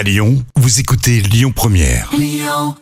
À Lyon, vous écoutez Lyon Première. Lyon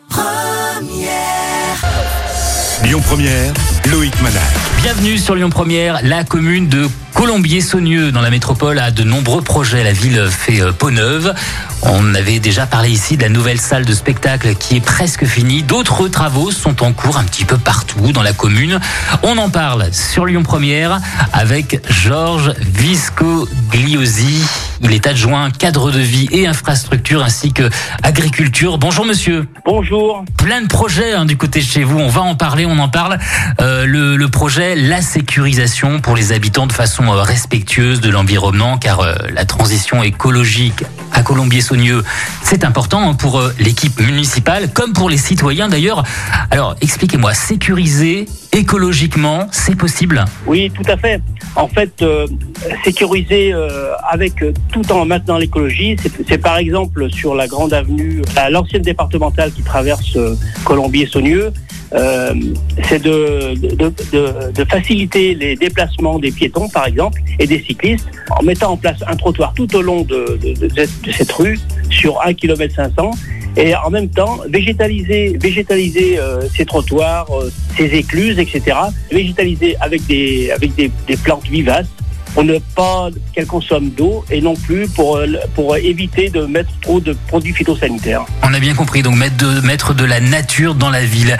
Première, Loïc Manal. Bienvenue sur Lyon Première. La commune de Colombier-Saunieux dans la métropole a de nombreux projets. La ville fait euh, peau neuve. On avait déjà parlé ici de la nouvelle salle de spectacle qui est presque finie. D'autres travaux sont en cours un petit peu partout dans la commune. On en parle sur Lyon Première avec Georges Viscogliosi. Il est adjoint cadre de vie et infrastructure ainsi que agriculture. Bonjour monsieur. Bonjour. Plein de projets hein, du côté de chez vous. On va en parler, on en parle. Euh, le, le projet, la sécurisation pour les habitants de façon euh, respectueuse de l'environnement, car euh, la transition écologique à Colombier-Saunieux, c'est important hein, pour l'équipe municipale, comme pour les citoyens d'ailleurs. Alors, expliquez-moi, sécuriser écologiquement, c'est possible Oui, tout à fait. En fait, euh, sécuriser euh, avec tout en maintenant l'écologie, c'est- par exemple sur la grande avenue, la- l'ancienne départementale qui traverse euh, Colombier-Saunieux, euh, c'est de, de, faciliter les déplacements des piétons, par exemple, et des cyclistes, en mettant en place un trottoir tout au long de cette rue sur 1 km 500 et en même temps végétaliser, végétaliser euh, ces trottoirs, euh, ces écluses, etc. Végétaliser avec des, avec des, des plantes vivaces pour ne pas qu'elles consomment d'eau et non plus pour, euh, pour éviter de mettre trop de produits phytosanitaires. On a bien compris, donc mettre de, mettre de la nature dans la ville.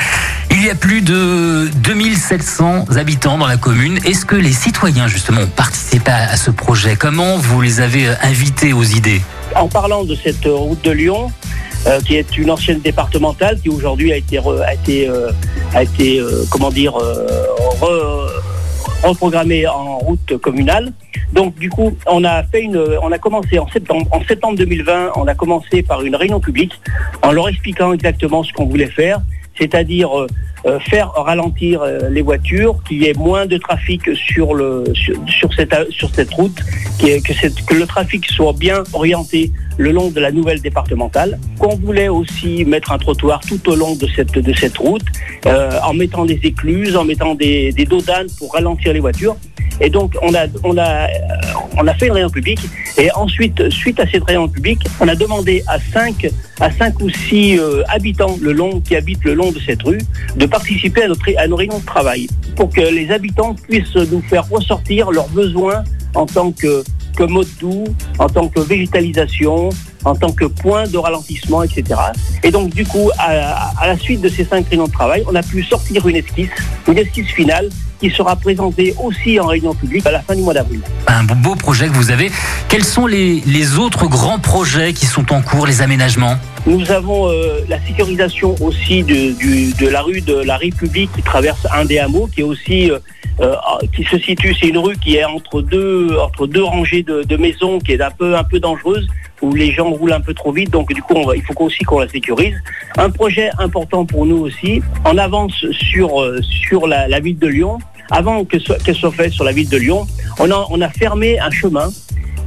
Il y a plus de 2700 habitants dans la commune. Est-ce que les citoyens, justement, ont participé à à ce projet? Comment vous les avez euh, invités aux idées? En parlant de cette euh, route de Lyon, euh, qui est une ancienne départementale qui aujourd'hui a été, a été, euh, a été euh, comment dire, re- reprogrammée en route communale. Donc du coup, on a fait une, on a commencé en septembre, en septembre 2020, on a commencé par une réunion publique en leur expliquant exactement ce qu'on voulait faire, c'est-à-dire euh, euh, faire ralentir euh, les voitures, qu'il y ait moins de trafic sur le sur, cette sur cette route, que, le trafic soit bien orienté le long de la nouvelle départementale. Qu'on voulait aussi mettre un trottoir tout au long de cette de cette route, en mettant des écluses, en mettant des, des dos d'âne pour ralentir les voitures. Et donc on a on a on a fait une réunion publique et ensuite suite à cette réunion publique, on a demandé à cinq ou six euh, habitants qui habitent le long de cette rue de participer à nos réunions de travail pour que les habitants puissent nous faire ressortir leurs besoins en tant que, que mode doux, en tant que végétalisation, en tant que point de ralentissement, etc. Et donc du coup, à, à la suite de ces cinq réunions de travail, on a pu sortir une esquisse, une esquisse finale qui sera présentée aussi en réunion publique à la fin du mois d'avril. Un beau projet que vous avez. Quels sont les, les autres grands projets qui sont en cours, les aménagements? Nous avons euh, la sécurisation aussi de, du- de la rue de la République qui traverse un des hameaux, qui est aussi euh, euh, qui se situe, c'est une rue qui est entre deux entre deux rangées de, de maisons, qui est un peu un peu dangereuse où les gens roulent un peu trop vite, donc du coup il faut aussi qu'on la sécurise. Un projet important pour nous aussi, on avance sur euh, la, ville de Lyon. Avant qu'elle soit faite sur la ville de Lyon, on a fermé un chemin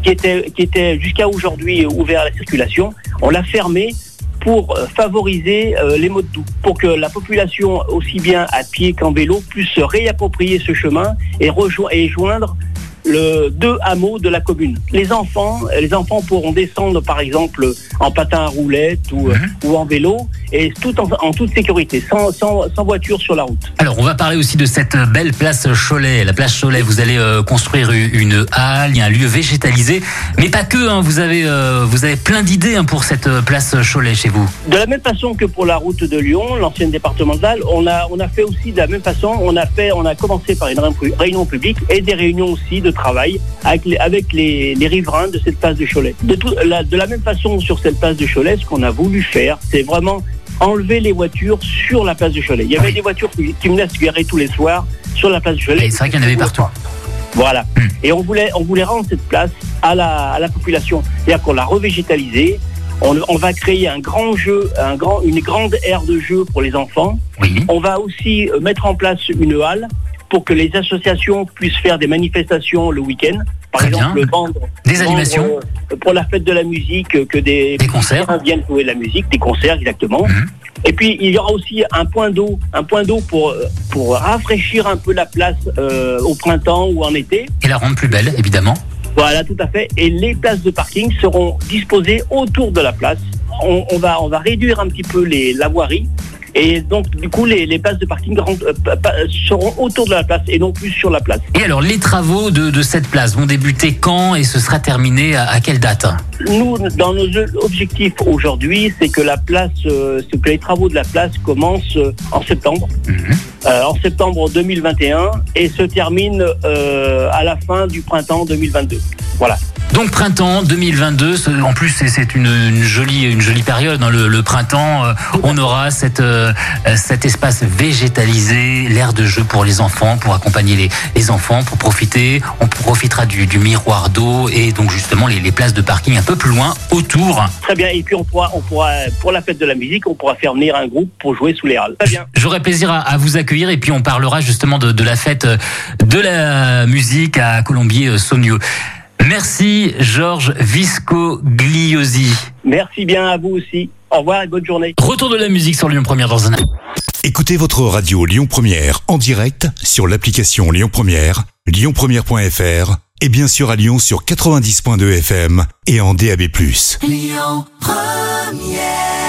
qui était, jusqu'à aujourd'hui ouvert à la circulation, on l'a fermé pour euh, favoriser euh, les modes doux, pour que la population, aussi bien à pied qu'en vélo, puisse se réapproprier ce chemin et, et joindre le deux hameaux de la commune. Les enfants, les enfants pourront descendre par exemple en patin à roulettes ou, euh, ou en vélo et tout en, en toute sécurité, sans, sans, sans voiture sur la route. Alors, on va parler aussi de cette belle place Cholet. La place Cholet, vous allez euh, construire une halle, un lieu végétalisé, mais pas que. hein, vous avez euh, vous avez plein d'idées hein, pour cette euh, place Cholet chez vous. De la même façon que pour la route de Lyon, l'ancienne départementale, on a, on a fait aussi de la même façon, on a fait, on a commencé par une réunion publique et des réunions aussi de travail avec les, avec les, les riverains de cette place de Cholet. De, tout- la, de la même façon sur cette place de Cholet, ce qu'on a voulu faire, c'est vraiment enlever les voitures sur la place de Cholet. Il y avait Oui. des voitures qui, qui venaient se garer tous les soirs sur la place de Cholet. Et c'est vrai qu'il y en avait partout. Voilà. Hmm. Et on voulait, on voulait rendre cette place à la, à la population. C'est-à-dire qu'on l'a revégétalisée. On, on va créer un grand jeu, un grand, une grande aire de jeu pour les enfants. Oui. On va aussi euh, mettre en place une halle pour que les associations puissent faire des manifestations le week-end. Par Très exemple, bien. vendre, Des vendre, animations. euh, pour la fête de la musique, euh, que des, Des concerts. viennent jouer de la musique, des concerts exactement. Mhm. Et puis il y aura aussi un point d'eau, un point d'eau pour euh, pour rafraîchir un peu la place euh, au printemps ou en été. Et la rendre plus belle, évidemment. Voilà, tout à fait. Et les places de parking seront disposées autour de la place. On, on va, on va réduire un petit peu les, la voirie. Et donc, du coup, les, les places de parking euh, seront autour de la place et non plus sur la place. Et alors, les travaux de, de cette place vont débuter quand et ce sera terminé à, à quelle date Nous, dans nos objectifs aujourd'hui, c'est que la place, euh, que les travaux de la place commencent euh, en septembre, Mhm. euh, en septembre 2021, et se terminent euh, à la fin du printemps 2022. Voilà. Donc printemps 2022, ce- en plus c'est- une, une jolie une jolie période. Dans le, le printemps, euh, on aura cette, euh, euh, cet espace végétalisé, l'air de jeu pour les enfants, pour accompagner les, les enfants, pour profiter. On profitera du, du miroir d'eau et donc justement les, les places de parking un peu plus loin autour. Très bien. Et puis on pourra, on pourra, pour la fête de la musique, on pourra faire venir un groupe pour jouer sous les halles. Très bien. J'aurai plaisir à, à vous accueillir et puis on parlera justement de, de la fête euh, de la musique à Colombier-Saunieux. Merci Georges Viscogliosi. Merci bien à vous aussi. Au revoir et bonne journée. Retour de la musique sur Lyon Première dans un Écoutez votre radio Lyon Première en direct sur l'application Lyon Première, lyonpremière.fr et bien sûr à Lyon sur 90.2 FM et en DAB+. Lyon Première